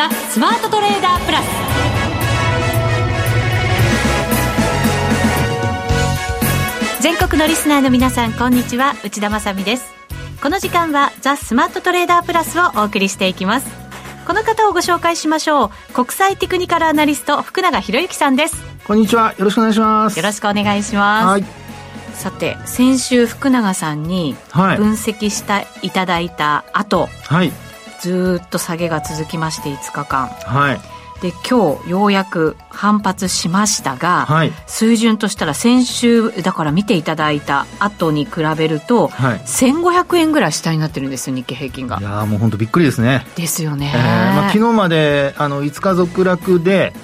ザ・スマートトレーダープラス。全国のリスナーの皆さんこんにちは。内田まさです。この時間はザ・スマートトレーダープラスをお送りしていきます。この方をご紹介しましょう。国際テクニカルアナリスト福永博之さんです。こんにちは。よろしくお願いします。よろしくお願いします。さて先週福永さんに分析していただいた後、はい、ずっと下げが続きまして5日間。はい。で今日ようやく反発しましたが、はい、水準としたら先週だから見ていただいた後に比べると、はい、1500円ぐらい下になってるんですよ日経平均が。いやもう本当びっくりですね。ですよね、えーまあ、昨日まであの5日続落で、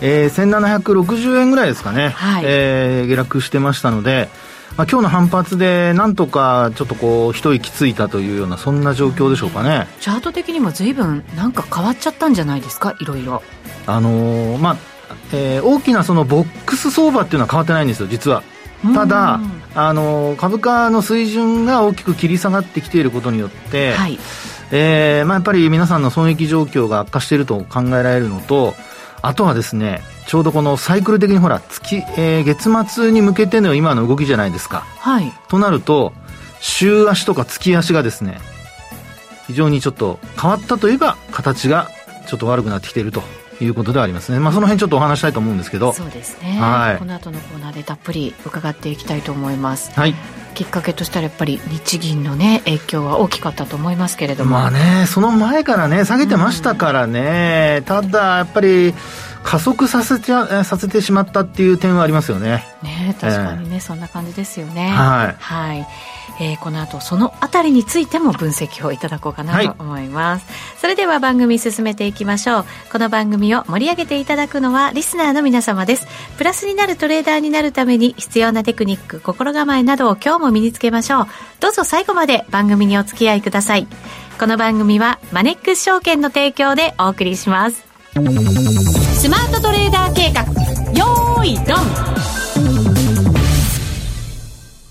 えー、1760円ぐらいですかね、はい。えー、下落してましたのでまあ、今日の反発でなんとかちょっとこう一息ついたというようなそんな状況でしょうかね。チャート的にも随分なんか変わっちゃったんじゃないですか？いろいろ。あのー、まあ、えー、大きなそのボックス相場っていうのは変わってないんですよ実は。ただ、あの株価の水準が大きく切り下がってきていることによって、はい。えーまあ、やっぱり皆さんの損益状況が悪化していると考えられるのとあとはですねちょうどこのサイクル的にほら月、えー、月末に向けての今の動きじゃないですか。はい。となると、週足とか月足がですね、非常にちょっと変わったといえば形がちょっと悪くなってきているということではありますね。まあその辺ちょっとお話したいと思うんですけど。そうですね。はい。この後のコーナーでたっぷり伺っていきたいと思います。はい。きっかけとしたらやっぱり日銀のね影響は大きかったと思いますけれどもまあねその前からね下げてましたからね、うん、ただやっぱり加速させちゃさせてしまったっていう点はありますよね。ね確かにね、えー、そんな感じですよね。はい。はい。えー、この後そのあたりについても分析をいただこうかなと思います、はい、それでは番組進めていきましょうこの番組を盛り上げていただくのはリスナーの皆様ですプラスになるトレーダーになるために必要なテクニック心構えなどを今日も身につけましょうどうぞ最後まで番組にお付き合いくださいこの番組はマネックス証券の提供でお送りしますスマートトレーダー計画よーいドン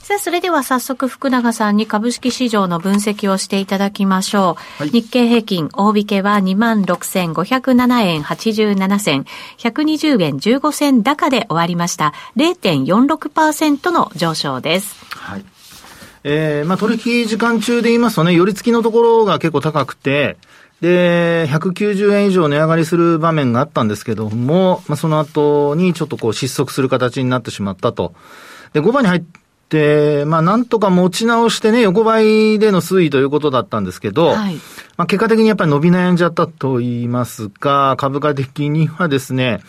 さあ、それでは早速福永さんに株式市場の分析をしていただきましょう。はい、日経平均大引けは26,507円87銭、120円15銭高で終わりました。0.46%の上昇です。はい。えー、まあ取引時間中で言いますとね、寄り付きのところが結構高くて、で、190円以上値上がりする場面があったんですけども、まあ、その後にちょっとこう失速する形になってしまったと。で、5番に入って、まあ、なんとか持ち直してね、横ばいでの推移ということだったんですけど、はい、まあ、結果的にやっぱり伸び悩んじゃったと言いますか、株価的にはですね、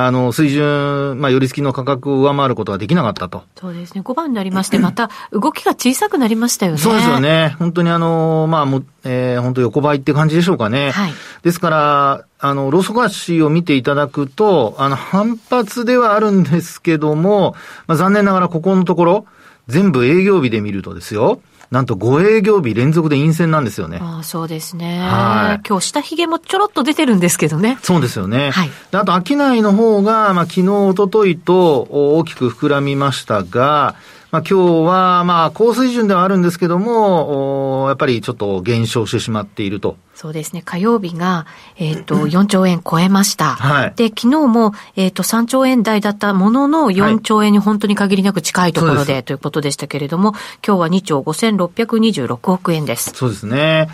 あの、水準、まあ、寄り付きの価格を上回ることができなかったと。そうですね。5番になりまして、また動きが小さくなりましたよね。そうですよね。本当にあの、まあ、もえー、本当横ばいって感じでしょうかね。はい。ですから、あの、ローソク足を見ていただくと、あの、反発ではあるんですけども、まあ、残念ながらここのところ、全部営業日で見るとですよ。なんと5営業日連続で陰線なんですよね。ああ、そうですね。はい。今日下髭もちょろっと出てるんですけどね。そうですよね。はい。あと、商いの方が、まあ、昨日、おとといと大きく膨らみましたが、まあ、今日は、まあ、高水準ではあるんですけども、やっぱりちょっと減少してしまっていると。そうですね。火曜日が、えっ、ー、と、4兆円超えました。はい。で、昨日も、えっ、ー、と、3兆円台だったものの、4兆円に本当に限りなく近いところで、はい、ということでしたけれども、今日は2兆5626億円です。そうですね。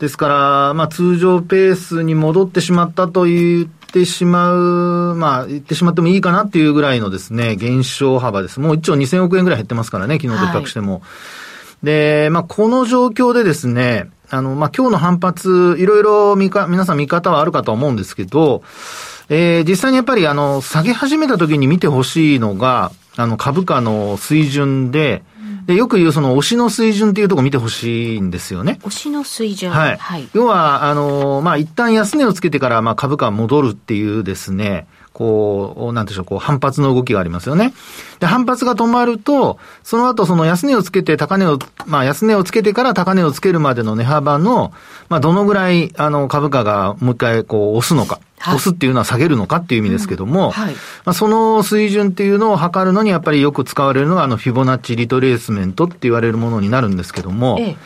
ですから、まあ、通常ペースに戻ってしまったというってしまう、まあ、言ってしまってもいいかなっていうぐらいのですね、減少幅です。もう1兆2000億円ぐらい減ってますからね、昨日と比較しても。はい、で、まあ、この状況でですね、あの、まあ、今日の反発、いろいろ見か、皆さん見方はあるかと思うんですけど、えー、実際にやっぱりあの、下げ始めた時に見てほしいのが、あの、株価の水準で、で、よく言うその推しの水準っていうところ見てほしいんですよね。推しの水準はい。はい、要は、あの、まあ、一旦安値をつけてから、まあ、株価戻るっていうですね、こう、なんでしょう、こう、反発の動きがありますよね。で、反発が止まると、その後その安値をつけて高値を、まあ安値をつけてから高値をつけるまでの値幅の、まあどのぐらい、あの、株価がもう一回こう押すのか。はい、押すっていうのは下げるのかっていう意味ですけども、うん。はい、まあ、その水準っていうのを測るのにやっぱりよく使われるのがあのフィボナッチリトレースメントって言われるものになるんですけども、ええ、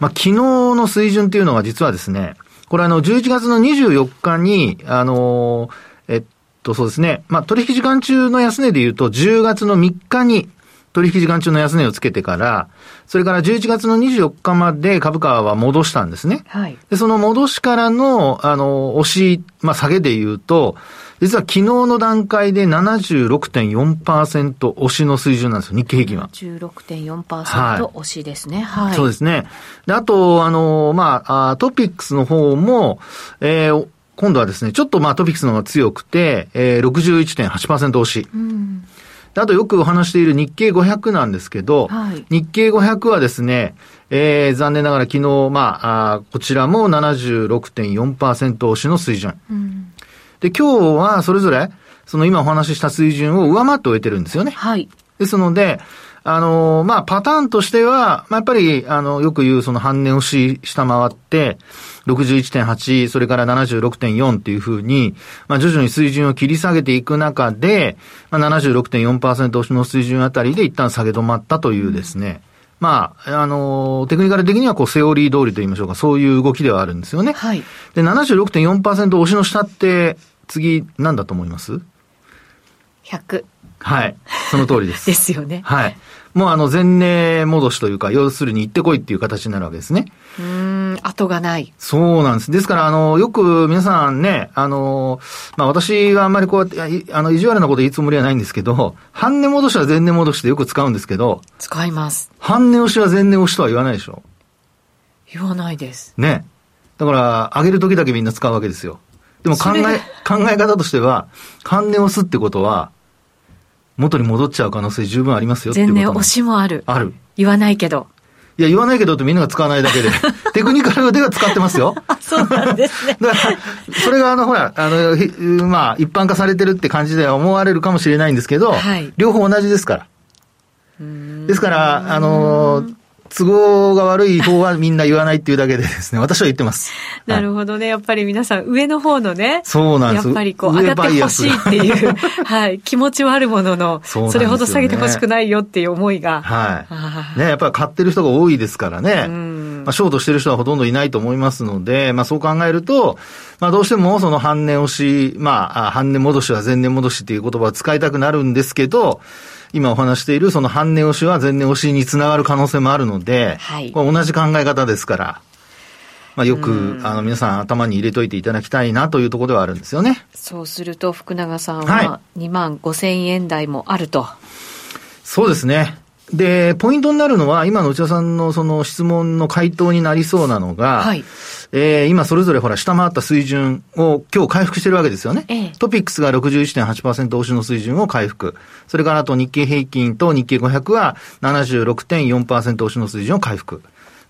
まあ昨日の水準っていうのは実はですね、これあの、11月の24日に、あのえっと、そうですね。まあ、取引時間中の安値で言うと、10月の3日に、取引時間中の安値をつけてから、それから11月の24日まで株価は戻したんですね。はい。で、その戻しからの、あの、押し、まあ、下げで言うと、実は昨日の段階で76.4%押しの水準なんですよ、日経平均は。76.4%押しですね。はい。そうですね。で、あと、あの、まあ、あトピックスの方も、えー、今度はですね、ちょっとまあトピックスの方が強くて、えー、61.8%押し。うんあとよくお話している日経500なんですけど、はい、日経500はですね、えー、残念ながら昨日、まあ、あこちらも76.4%押しの水準。うん、で、今日はそれぞれ、その今お話しした水準を上回って終えてるんですよね。はい。ですので、あの、まあ、パターンとしては、まあ、やっぱり、あの、よく言うその半値押し下回って、61.8、それから76.4っていうふうに、まあ、徐々に水準を切り下げていく中で、まあ、76.4%押しの水準あたりで一旦下げ止まったというですね、まあ、あの、テクニカル的にはこう、セオリー通りと言いましょうか、そういう動きではあるんですよね。はい。で、76.4%押しの下って、次、何だと思います ?100。はい。その通りです。ですよね。はい。もうあの前年戻しというか、要するに行ってこいっていう形になるわけですね。うん、後がない。そうなんです。ですから、あの、よく皆さんね、あの、まあ私はあんまりこうやって、あの、意地悪なこと言いつもりはないんですけど、半値戻しは前年戻しでよく使うんですけど、使います。半値押しは前年押しとは言わないでしょ。言わないです。ね。だから、上げる時だけみんな使うわけですよ。でも考え、考え方としては、半値押すってことは、元に戻っちゃう可能性十分ありますよ全然押しもある。ある。言わないけど。いや、言わないけどってみんなが使わないだけで、テクニカルでは使ってますよ。あ、そうなんですね。だから、それがあの、ほら、あの、まあ、一般化されてるって感じでは思われるかもしれないんですけど、はい、両方同じですから。ですから、あの、都合が悪い方はみんな言わないっていうだけでですね、私は言ってます。なるほどね。やっぱり皆さん上の方のね。そうなんです。やっぱりこう上がってほしいっていう、はい、気持ちはあるものの、そ,、れほど下げてほしくないよっていう思いが。はい。ね、やっぱり買ってる人が多いですからね。まあ、ショートしてる人はほとんどいないと思いますので、まあそう考えると、まあどうしてもその半値押し、まあ半値戻しは前年戻しっていう言葉を使いたくなるんですけど、今お話しているその半値押しは前値押しにつながる可能性もあるので、はい、これ同じ考え方ですから、まあ、よく、あの、皆さん頭に入れといていただきたいなというところではあるんですよね。そうすると、福永さんは2万5千円台もあると、はい。そうですね。で、ポイントになるのは、今の内田さんのその質問の回答になりそうなのが、はい、えー、今それぞれほら下回った水準を今日回復してるわけですよね。ええ、トピックスが61.8%押しの水準を回復。それからあと日経平均と日経500は76.4%押しの水準を回復。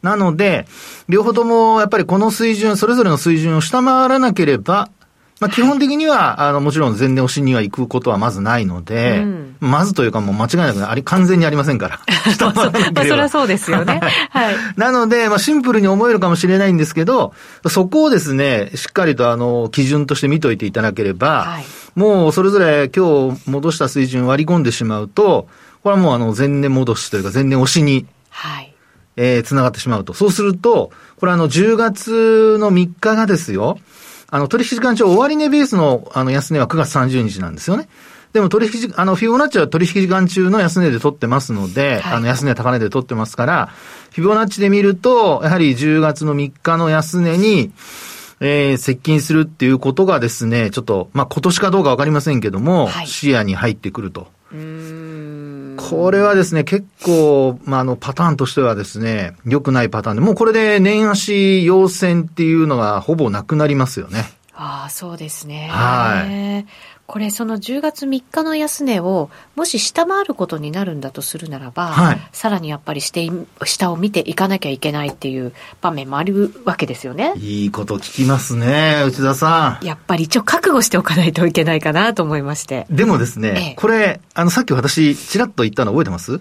なので、両方ともやっぱりこの水準、それぞれの水準を下回らなければ、まあ、基本的には、あの、もちろん前年押しには行くことはまずないので、うん、まずというかもう間違いなくあり、完全にありませんから。そそりゃそうですよね。はい。なので、まあ、シンプルに思えるかもしれないんですけど、そこをですね、しっかりとあの、基準として見といていただければ、はい、もうそれぞれ今日戻した水準割り込んでしまうと、これはもうあの、前年戻しというか前年押しに、はい。えー、繋がってしまうと。そうすると、これあの、10月の3日がですよ、あの、取引時間中終値ベースの、あの、安値は9月30日なんですよね。でも取引時、あの、フィボナッチは取引時間中の安値で取ってますので、はい、あの、安値高値で取ってますから、フィボナッチで見ると、やはり10月の3日の安値に、えー、接近するっていうことがですね、ちょっと、まあ、今年かどうかわかりませんけども、はい、視野に入ってくると。これはですね、結構、まあ、あの、パターンとしてはですね、良くないパターンで、もうこれで年足要線っていうのがほぼなくなりますよね。ああ、そうですね。はい。これ、その10月3日の安値を、もし下回ることになるんだとするならば、はい、さらにやっぱりして、下を見ていかなきゃいけないっていう場面もあるわけですよね。いいこと聞きますね、内田さん。やっぱり一応覚悟しておかないといけないかなと思いまして。でもですね、ええ、これ、あの、さっき私、ちらっと言ったの覚えてます？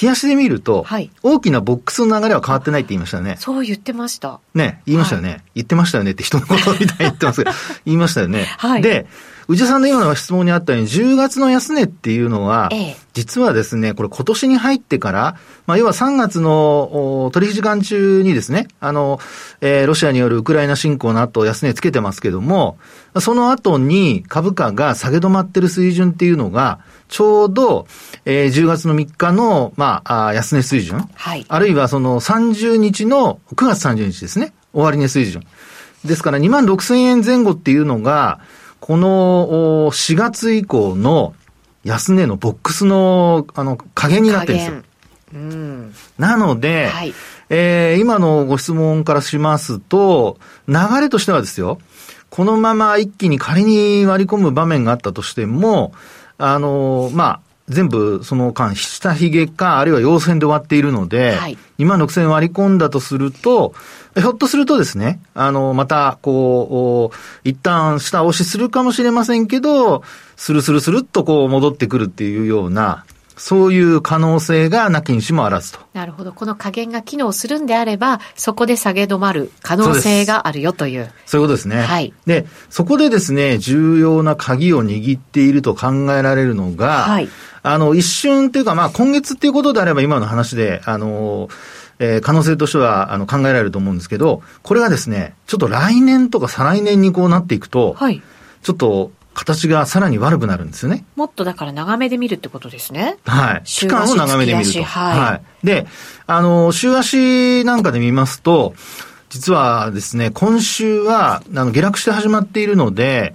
冷やしで見ると、はい、大きなボックスの流れは変わってないって言いましたね。そう言ってました。ね、言いましたよね。はい、言ってましたよねって人のことみたいに言ってますけど、言いましたよね。はい、で、内田さんの今の質問にあったように、10月の安値っていうのは、ええ、実はですね、これ今年に入ってから、まあ、要は3月の取引時間中にですね、あの、えー、ロシアによるウクライナ侵攻の後、安値つけてますけども、その後に株価が下げ止まってる水準っていうのが、ちょうど、えー、10月の3日の、まあ、あ安値水準。はい。あるいはその30日の、9月30日ですね。終値水準。ですから2万6千円前後っていうのが、この4月以降の安値のボックスの、あの、加減になってるんですよ。うん、なので、はい、えー、今のご質問からしますと、流れとしてはですよ、このまま一気に仮に割り込む場面があったとしても、あの、まあ、全部その間、下髭か、あるいは陽線で終わっているので、はい、2万6000割り込んだとすると、ひょっとするとですね、あの、また、こう、一旦下押しするかもしれませんけど、スルスルスルっとこう戻ってくるっていうような、そういう可能性がなきにしもあらずと。なるほど。この加減が機能するんであれば、そこで下げ止まる可能性があるよという。そういうことですね。はい。で、そこでですね、重要な鍵を握っていると考えられるのが、はい。あの、一瞬っていうか、まあ、今月っていうことであれば今の話で、あの、えー、可能性としては、あの、考えられると思うんですけど、これがですね、ちょっと来年とか再来年にこうなっていくと、はい。ちょっと、形がさらに悪くなるんですよね。もっとだから長めで見るってことですね。はい。期間を長めで見ると。はい、はい。で、あの、週足なんかで見ますと、実はですね、今週は、あの、下落して始まっているので、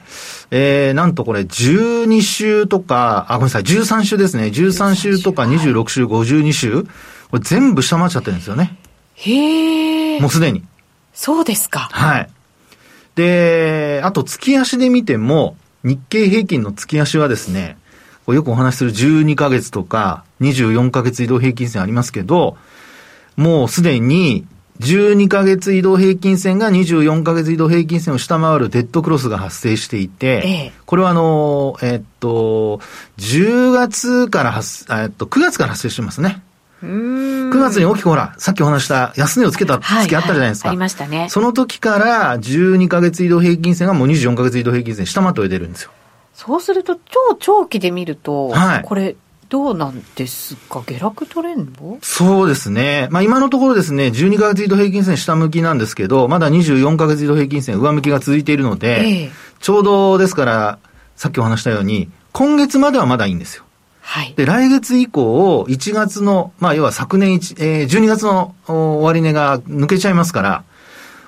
えー、なんとこれ、12週とか、あ、ごめんなさい、13週ですね。13週とか26週、52週、これ全部下回っちゃってるんですよね。へえ。もうすでに。そうですか。はい。で、あと月足で見ても、日経平均の月足はですね、よくお話しする12ヶ月とか24ヶ月移動平均線ありますけど、もうすでに12ヶ月移動平均線が24ヶ月移動平均線を下回るデッドクロスが発生していて、ええ、これはあの、えっと、10月から発、えっと、9月から発生してますね。9月に大きくほら、さっきお話した安値をつけた月あったじゃないですか。はいはい、ありましたね。その時から12ヶ月移動平均線がもう24ヶ月移動平均線下回って出るんですよ。そうすると、超長期で見ると、はい、これ、どうなんですか？下落トレンド？そうですね。まあ今のところですね、12ヶ月移動平均線下向きなんですけど、まだ24ヶ月移動平均線上向きが続いているので、ええ、ちょうどですから、さっきお話したように、今月まではまだいいんですよ。はい。で、来月以降、1月の、まあ要は昨年1、えー、12月の終値が抜けちゃいますから、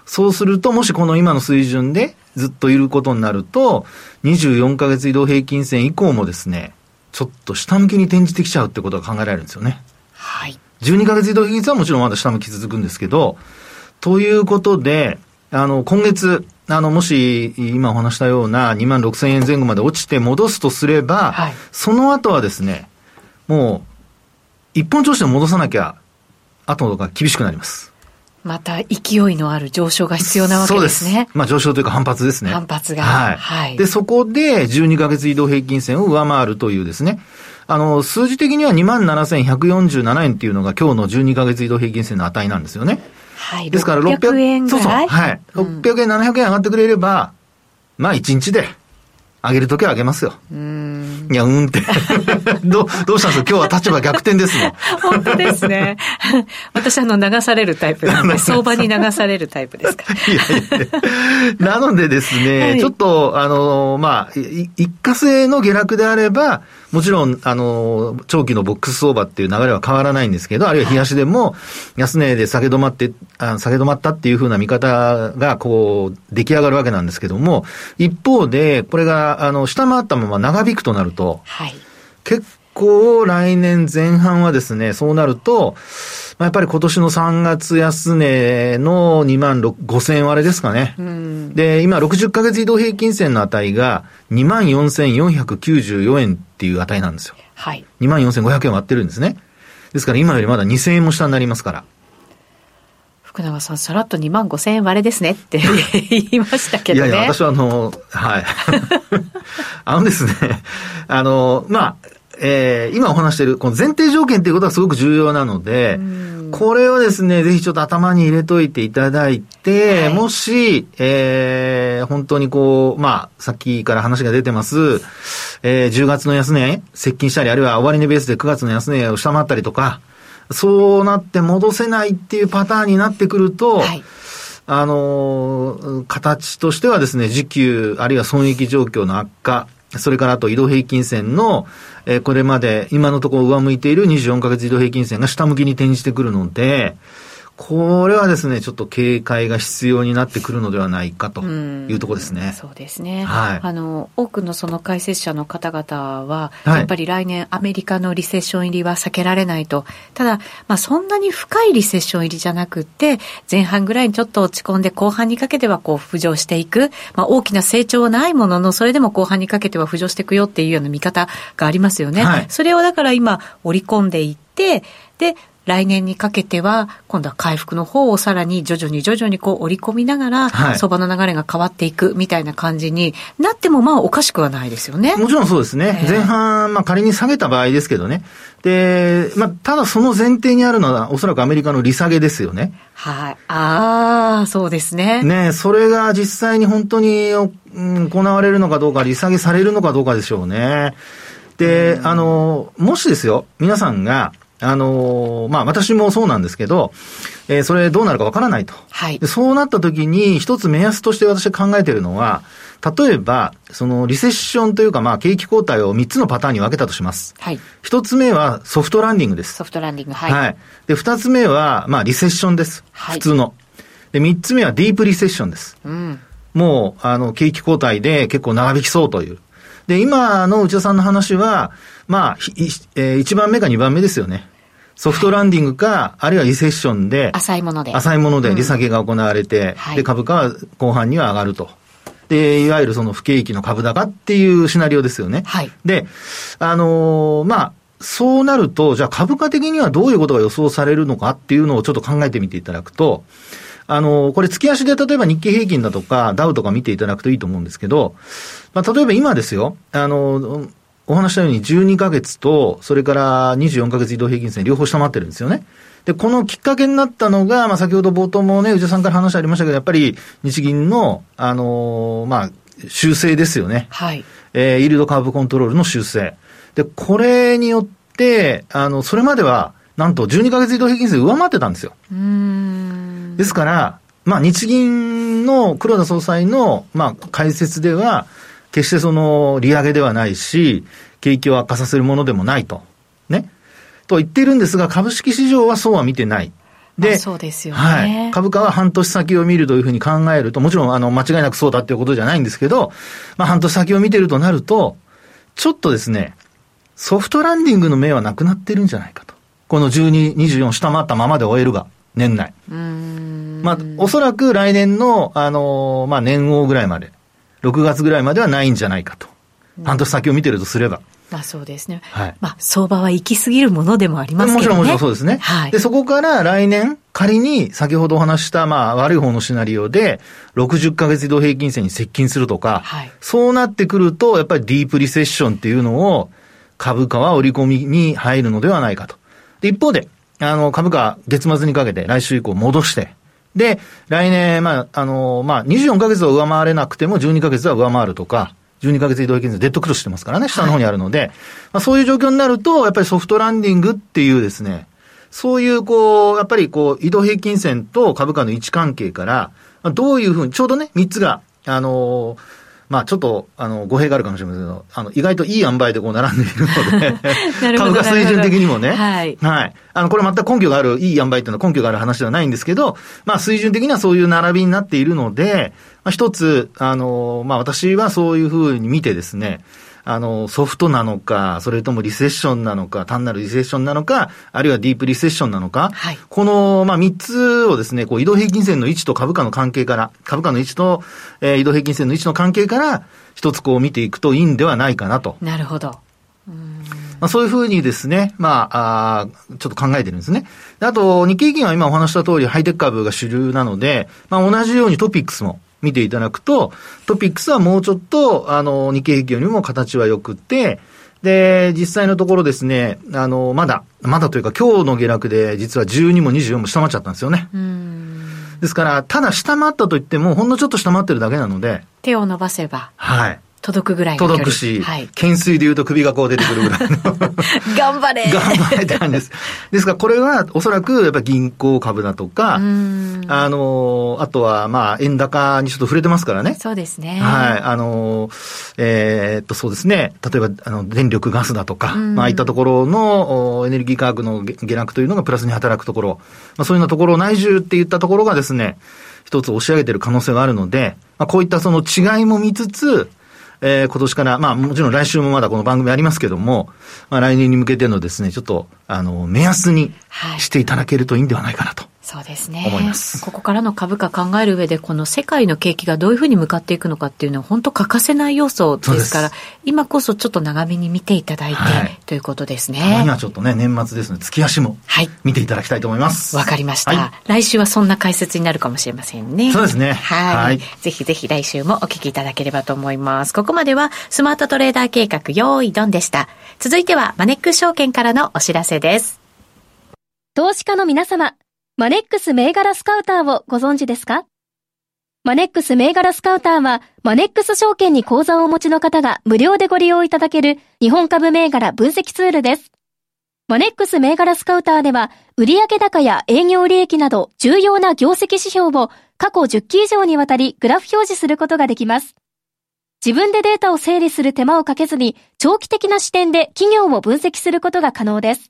そうすると、もしこの今の水準でずっといることになると、24ヶ月移動平均線以降もですね、ちょっと下向きに転じてきちゃうってことが考えられるんですよね。はい。12ヶ月移動平均線はもちろんまだ下向き続くんですけど、ということで、あの、今月、あの、もし、今お話したような2万6千円前後まで落ちて戻すとすれば、はい、その後はですね、もう、一本調子で戻さなきゃ、後が厳しくなります。また勢いのある上昇が必要なわけですね。す。まあ上昇というか反発ですね。反発が。はい。はい、で、そこで12ヶ月移動平均線を上回るというですね、あの、数字的には27,147円っていうのが今日の12ヶ月移動平均線の値なんですよね。はい。ですから600円そうそう。はい。600円、700円上がってくれれば、まあ1日で上げるときは上げますよ。うん。いや、うんって。ど、どうしたんですか？今日は立場逆転ですよ。本当ですね。私、あの、流されるタイプなんで、相場に流されるタイプですかいやいやなのでですね、はい、ちょっと、あの、まあ、一過性の下落であれば、もちろん、あの、長期のボックス相場っていう流れは変わらないんですけど、あるいは東でも、安値で下げ止まって、あ下げ止まったっていうふうな見方が、こう、出来上がるわけなんですけども、一方で、これが、あの、下回ったまま長引くとなると、はい、結構来年前半はですね、そうなると、まあ、やっぱり今年の3月安値の2万5000割れですかね。で、今60ヶ月移動平均線の値が2万4494円っていう値なんですよ。はい。2万4500円割ってるんですね。ですから今よりまだ2000円も下になりますから。福永さん、さらっと2万5千円割れですねって 言いましたけどね。いやいや、私はあの、はい。あのですね、あの、まあ、えー、今お話している、この前提条件ということはすごく重要なので、これをですね、ぜひちょっと頭に入れといていただいて、はい、もし、えー、本当にこう、まあ、さっきから話が出てます、えー、10月の安値、接近したり、あるいは終値ベースで9月の安値を下回ったりとか、そうなって戻せないっていうパターンになってくると、はい。あの、形としてはですね、時給、あるいは損益状況の悪化、それからあと移動平均線の、えー、これまで今のところ上向いている24ヶ月移動平均線が下向きに転じてくるので、これはですね、ちょっと警戒が必要になってくるのではないかというところですね。うそうですね。はい。あの、多くのその解説者の方々は、やっぱり来年アメリカのリセッション入りは避けられないと。ただ、まあそんなに深いリセッション入りじゃなくて、前半ぐらいにちょっと落ち込んで後半にかけてはこう浮上していく。まあ大きな成長はないものの、それでも後半にかけては浮上していくよっていうような見方がありますよね。はい、それをだから今織り込んでいって、で、来年にかけては、今度は回復の方をさらに徐々に徐々にこう織り込みながら、相場の流れが変わっていくみたいな感じになっても、まあおかしくはないですよね。もちろんそうですね。前半、まあ仮に下げた場合ですけどね。で、まあ、ただその前提にあるのは、おそらくアメリカの利下げですよね。はい。ああ、そうですね。ねそれが実際に本当に、うん、行われるのかどうか、利下げされるのかどうかでしょうね。で、あの、もしですよ、皆さんが、あのー、まあ、私もそうなんですけど、えー、それどうなるかわからないと。はい。でそうなった時に、一つ目安として私考えているのは、例えば、そのリセッションというか、まあ、景気後退を3つのパターンに分けたとします。はい。一つ目はソフトランディングです。ソフトランディング、はい。はい。で、二つ目は、まあ、リセッションです。はい。普通の。で、三つ目はディープリセッションです。うん。もう、あの、景気後退で結構長引きそうという。で、今の内田さんの話は、まあ、えー、1番目か2番目ですよね。ソフトランディングか、あるいはリセッションで、浅いもので。浅いもので利下げが行われて、うん、で、株価は後半には上がると。で、いわゆるその不景気の株高っていうシナリオですよね。はい。で、あのー、まあ、そうなると、じゃあ株価的にはどういうことが予想されるのかっていうのをちょっと考えてみていただくと、あのー、これ月足で例えば日経平均だとかダウとか見ていただくといいと思うんですけど、まあ、例えば今ですよ、あのー、お話したように12ヶ月と、それから24ヶ月移動平均線両方下回ってるんですよね。で、このきっかけになったのが、まあ、先ほど冒頭もね、内田さんから話ありましたけど、やっぱり日銀の、あのー、まあ、修正ですよね。はい。えー、イールドカーブコントロールの修正。で、これによって、あの、それまでは、なんと12ヶ月移動平均線上回ってたんですよ。うん。ですから、まあ、日銀の黒田総裁の、まあ、解説では、決してその利上げではないし、景気を悪化させるものでもないと。ね。と言っているんですが、株式市場はそうは見てない。で、そうですよね。はい。株価は半年先を見るというふうに考えると、もちろん、あの、間違いなくそうだっていうことじゃないんですけど、まあ、半年先を見てるとなると、ちょっとですね、ソフトランディングの目はなくなってるんじゃないかと。この12、24下回ったままで終えるが、年内。うん。まあ、おそらく来年の、あのまあ、年号ぐらいまで。6月ぐらいまではないんじゃないかと。半年先を見てるとすれば。まあそうですね。はい。まあ相場は行き過ぎるものでもありますけどね。もちろんもちろんそうですね。はい。で、そこから来年、仮に先ほどお話したまあ悪い方のシナリオで、60ヶ月移動平均線に接近するとか、はい。そうなってくると、やっぱりディープリセッションっていうのを、株価は織り込みに入るのではないかと。で、一方で、あの、株価月末にかけて来週以降戻して、で、来年、まあ、あの、まあ、24ヶ月は上回れなくても12ヶ月は上回るとか、12ヶ月移動平均線デッドクロスしてますからね、下の方にあるので、はい、まあ、そういう状況になると、やっぱりソフトランディングっていうですね、そういうこう、やっぱりこう、移動平均線と株価の位置関係から、どういうふうに、ちょうどね、3つが、あのーまあちょっと、あの、語弊があるかもしれませんけど、あの、意外といい塩梅でこう並んでいるので 株価水準的にもね。はい。はい。あの、これ全く根拠がある、いい塩梅っていうのは根拠がある話ではないんですけど、まあ水準的にはそういう並びになっているので、まあ一つ、あの、まあ私はそういうふうに見てですね、あの、ソフトなのか、それともリセッションなのか、単なるリセッションなのか、あるいはディープリセッションなのか、はい、この、まあ、3つをですね、こう、移動平均線の位置と株価の関係から、株価の位置と、えー、移動平均線の位置の関係から、一つこう見ていくといいんではないかなと。なるほど。まあ、そういうふうにですね、まあ、あちょっと考えてるんですね。あと、日経平均は今お話した通りハイテク株が主流なので、まあ、同じようにトピックスも、見ていただくと、トピックスはもうちょっと、あの、日経平均よりも形は良くて、で、実際のところですね、あの、まだ、まだというか今日の下落で実は12も24も下回っちゃったんですよね。ですから、ただ下回ったといっても、ほんのちょっと下回ってるだけなので。手を伸ばせば。はい。届くぐらいの届くし、はい、懸垂で言うと首がこう出てくるぐらいの 頑張れ頑張れって感じです。ですからこれはおそらくやっぱり銀行株だとか、あの、あとはまあ円高にちょっと触れてますからね。そうですね。はい。あの、えー、っとそうですね。例えばあの電力ガスだとか、まああいったところのエネルギー価格の下落というのがプラスに働くところ、まあそういうようなところを内需っていったところがですね、一つ押し上げてる可能性があるので、まあこういったその違いも見つつ、えー、今年から、まあもちろん来週もまだこの番組ありますけども、まあ来年に向けてのですね、ちょっと、あの、目安にしていただけるといいんではないかなと。そうですね。思います。ここからの株価考える上で、この世界の景気がどういうふうに向かっていくのかっていうのは本当欠かせない要素ですから、今こそちょっと長めに見ていただいて、はい、ということですね。今ちょっとね、年末ですので、月足も見ていただきたいと思います。わ、はい、かりました、はい、来週はそんな解説になるかもしれませんね。そうですね。はい。ぜひぜひ来週もお聞きいただければと思います。ここまではスマートトレーダー計画用意ドンでした。続いてはマネックス証券からのお知らせです。投資家の皆様。マネックス銘柄スカウターをご存知ですか？マネックス銘柄スカウターは、マネックス証券に口座をお持ちの方が無料でご利用いただける日本株銘柄分析ツールです。マネックス銘柄スカウターでは、売上高や営業利益など重要な業績指標を過去10期以上にわたりグラフ表示することができます。自分でデータを整理する手間をかけずに、長期的な視点で企業を分析することが可能です。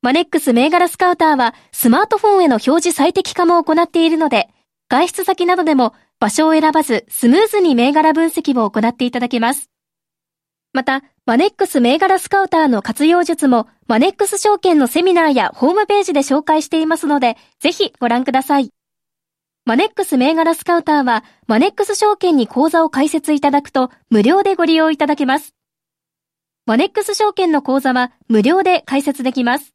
マネックス銘柄スカウターはスマートフォンへの表示最適化も行っているので、外出先などでも場所を選ばずスムーズに銘柄分析を行っていただけます。また、マネックス銘柄スカウターの活用術もマネックス証券のセミナーやホームページで紹介していますので、ぜひご覧ください。マネックス銘柄スカウターは、マネックス証券に口座を開設いただくと無料でご利用いただけます。マネックス証券の口座は無料で開設できます。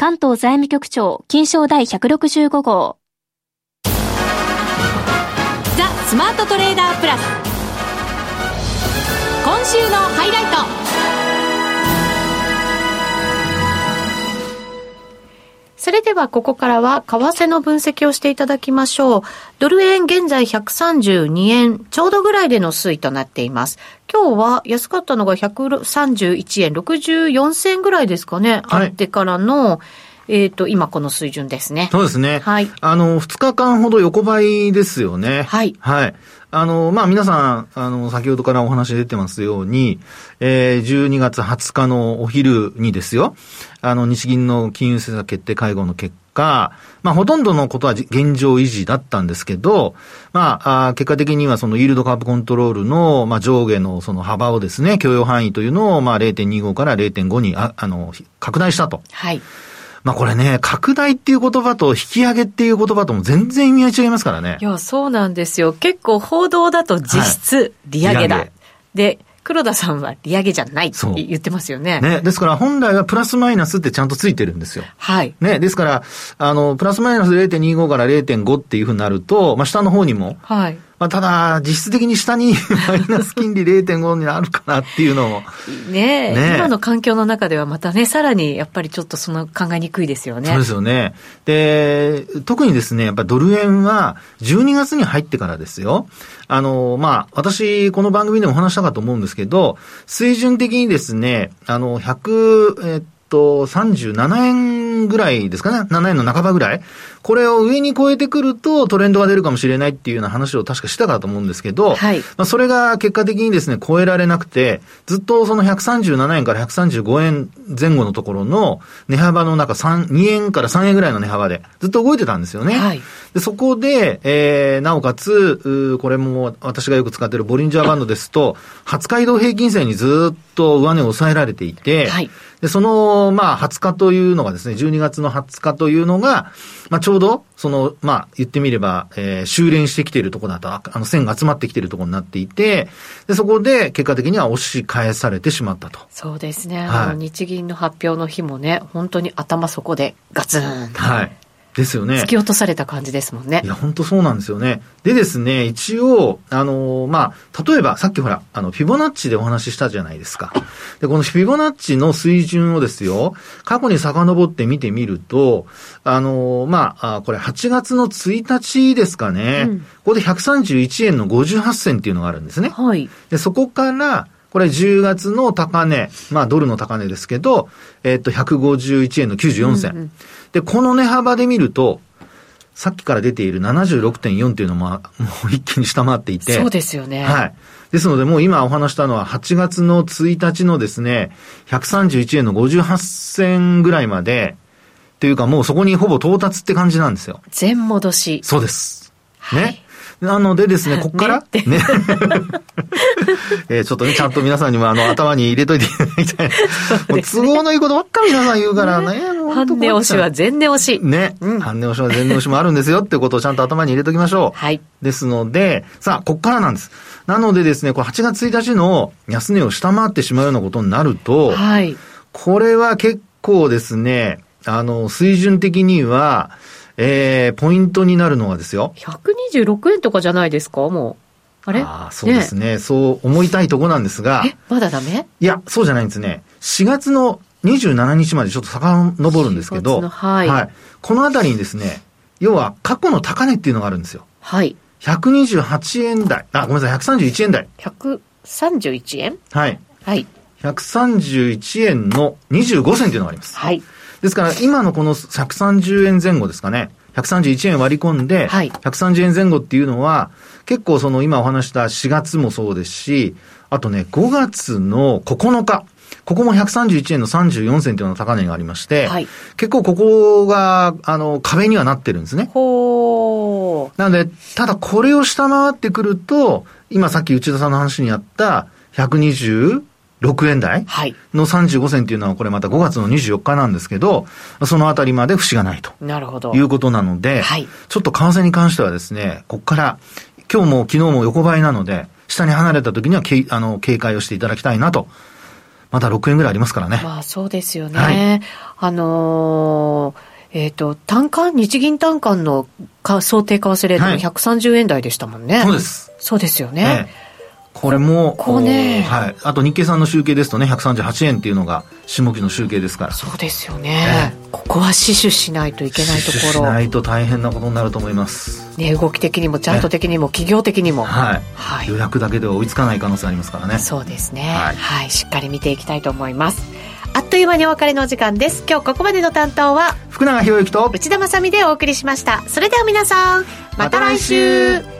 関東財務局長、金賞第165号。ザ・スマートトレーダープラス。今週のハイライト。それではここからは為替の分析をしていただきましょう。ドル円現在132円ちょうどぐらいでの推移となっています。今日は安かったのが131円64銭ぐらいですかね。はい、あってからの、えっ、ー、と、今この水準ですね。そうですね。はい。あの、2日間ほど横ばいですよね。はい。はい。あの、まあ、皆さん、あの、先ほどからお話出てますように、えー、12月20日のお昼にですよ、あの、日銀の金融政策決定会合の結果、まあ、ほとんどのことは現状維持だったんですけど、まあ、あ結果的にはそのイールドカープコントロールの、まあ、上下のその幅をですね、許容範囲というのを、まあ、0.25から0.5に、あ、あの、拡大したと。はい。まあこれね、拡大っていう言葉と引き上げっていう言葉とも全然意味合い違いますからね。いや、そうなんですよ。結構報道だと実質利上げだ。はい、で、黒田さんは利上げじゃないって言ってますよね。ね。ですから本来はプラスマイナスってちゃんとついてるんですよ。はい。ね。ですから、あの、プラスマイナス0.25から0.5っていうふうになると、まあ下の方にも、はい。まあ、ただ、実質的に下に マイナス金利0.5になるかなっていうのも。ねね今の環境の中ではまたね、さらにやっぱりちょっとその考えにくいですよね。そうですよね。で、特にですね、やっぱドル円は12月に入ってからですよ。あの、まあ、私、この番組でもお話したかと思うんですけど、水準的にですね、あの、100、えっと、37円ぐらいですかね。7円の半ばぐらい。これを上に超えてくるとトレンドが出るかもしれないっていうような話を確かしたかと思うんですけど、はい、まあそれが結果的にですね、超えられなくて、ずっとその137円から135円前後のところの値幅の中3、2円から3円ぐらいの値幅でずっと動いてたんですよね。はい、でそこで、えー、なおかつ、これも私がよく使っているボリンジャーバンドですと、20日移動平均線にずっと上値を抑えられていて、はいで、その、まあ、20日というのがですね、12月の20日というのが、まあ、ちょうど、その、まあ、言ってみれば、えー、修練してきているところだと、あの、線が集まってきているところになっていて、で、そこで、結果的には押し返されてしまったと。そうですね。はい、あの、日銀の発表の日もね、本当に頭そこでガツン。はい。ですよね。突き落とされた感じですもんね。いや、本当そうなんですよね。でですね、一応、あのー、まあ、例えば、さっきほら、あの、フィボナッチでお話ししたじゃないですか。で、このフィボナッチの水準をですよ、過去に遡って見てみると、あのー、まあ、これ8月の1日ですかね。うん、ここで131円の58銭っていうのがあるんですね。はい。で、そこから、これ10月の高値、まあドルの高値ですけど、えっと、151円の94銭。うんうんで、この値幅で見ると、さっきから出ている76.4っていうのも、もう一気に下回っていて。そうですよね。はい。ですので、もう今お話したのは8月の1日のですね、131円の58銭ぐらいまで、というかもうそこにほぼ到達って感じなんですよ。全戻し。そうです。ね。はいなのでですね、こっから、ね。ね えー、ちょっとね、ちゃんと皆さんにもあの、頭に入れといていただきたい。ね、都合のいいことばっかり皆さん言うからね。半値押しは全値押し。ね。うん、半値押しは全値押しもあるんですよってことをちゃんと頭に入れときましょう。はい。ですので、さあ、こっからなんです。なのでですね、これ8月1日の安値を下回ってしまうようなことになると、はい。これは結構ですね、あの、水準的には、えー、ポイントになるのはですよ。126円とかじゃないですか、もう。あれ？あそうですね、ね、そう思いたいとこなんですが。え、まだダメ？いや、そうじゃないんですね。4月の27日までちょっと遡るんですけど、はい、はい。このあたりにですね、要は過去の高値っていうのがあるんですよ。はい。128円台。あ、ごめんなさい、131円台。131円？はい。はい。131円の25銭っていうのがあります。はい。ですから、今のこの130円前後ですかね。131円割り込んで、130円前後っていうのは、結構その今お話した4月もそうですし、あとね、5月の9日。ここも131円の34銭というの高値がありまして、はい、結構ここが、あの、壁にはなってるんですね。ほなので、ただこれを下回ってくると、今さっき内田さんの話にあった120、6円台の35銭っていうのはこれまた5月の24日なんですけど、そのあたりまで節がないと。なるほど。いうことなので、はい、ちょっと為替に関してはですね、ここから、今日も昨日も横ばいなので、下に離れた時にはけあの警戒をしていただきたいなと。まだ6円ぐらいありますからね。まあそうですよね。はい、あのーえっ、ー、と、単価、日銀単価の想定為替レートも130円台でしたもんね。はい、そうです。そうですよね。えこれも、こね、はい。あと日経さんの集計ですとね、138円っていうのが下期の集計ですから。そうですよね。ここは死守しないといけないところ。しないと大変なことになると思います。ね、動き的にも、チャート的にも、企業的にも。はい。はい、予約だけでは追いつかない可能性ありますからね。そうですね。はい、はい。しっかり見ていきたいと思います。あっという間にお別れのお時間です。今日ここまでの担当は、福永博之と内田まさでお送りしました。それでは皆さん、また来週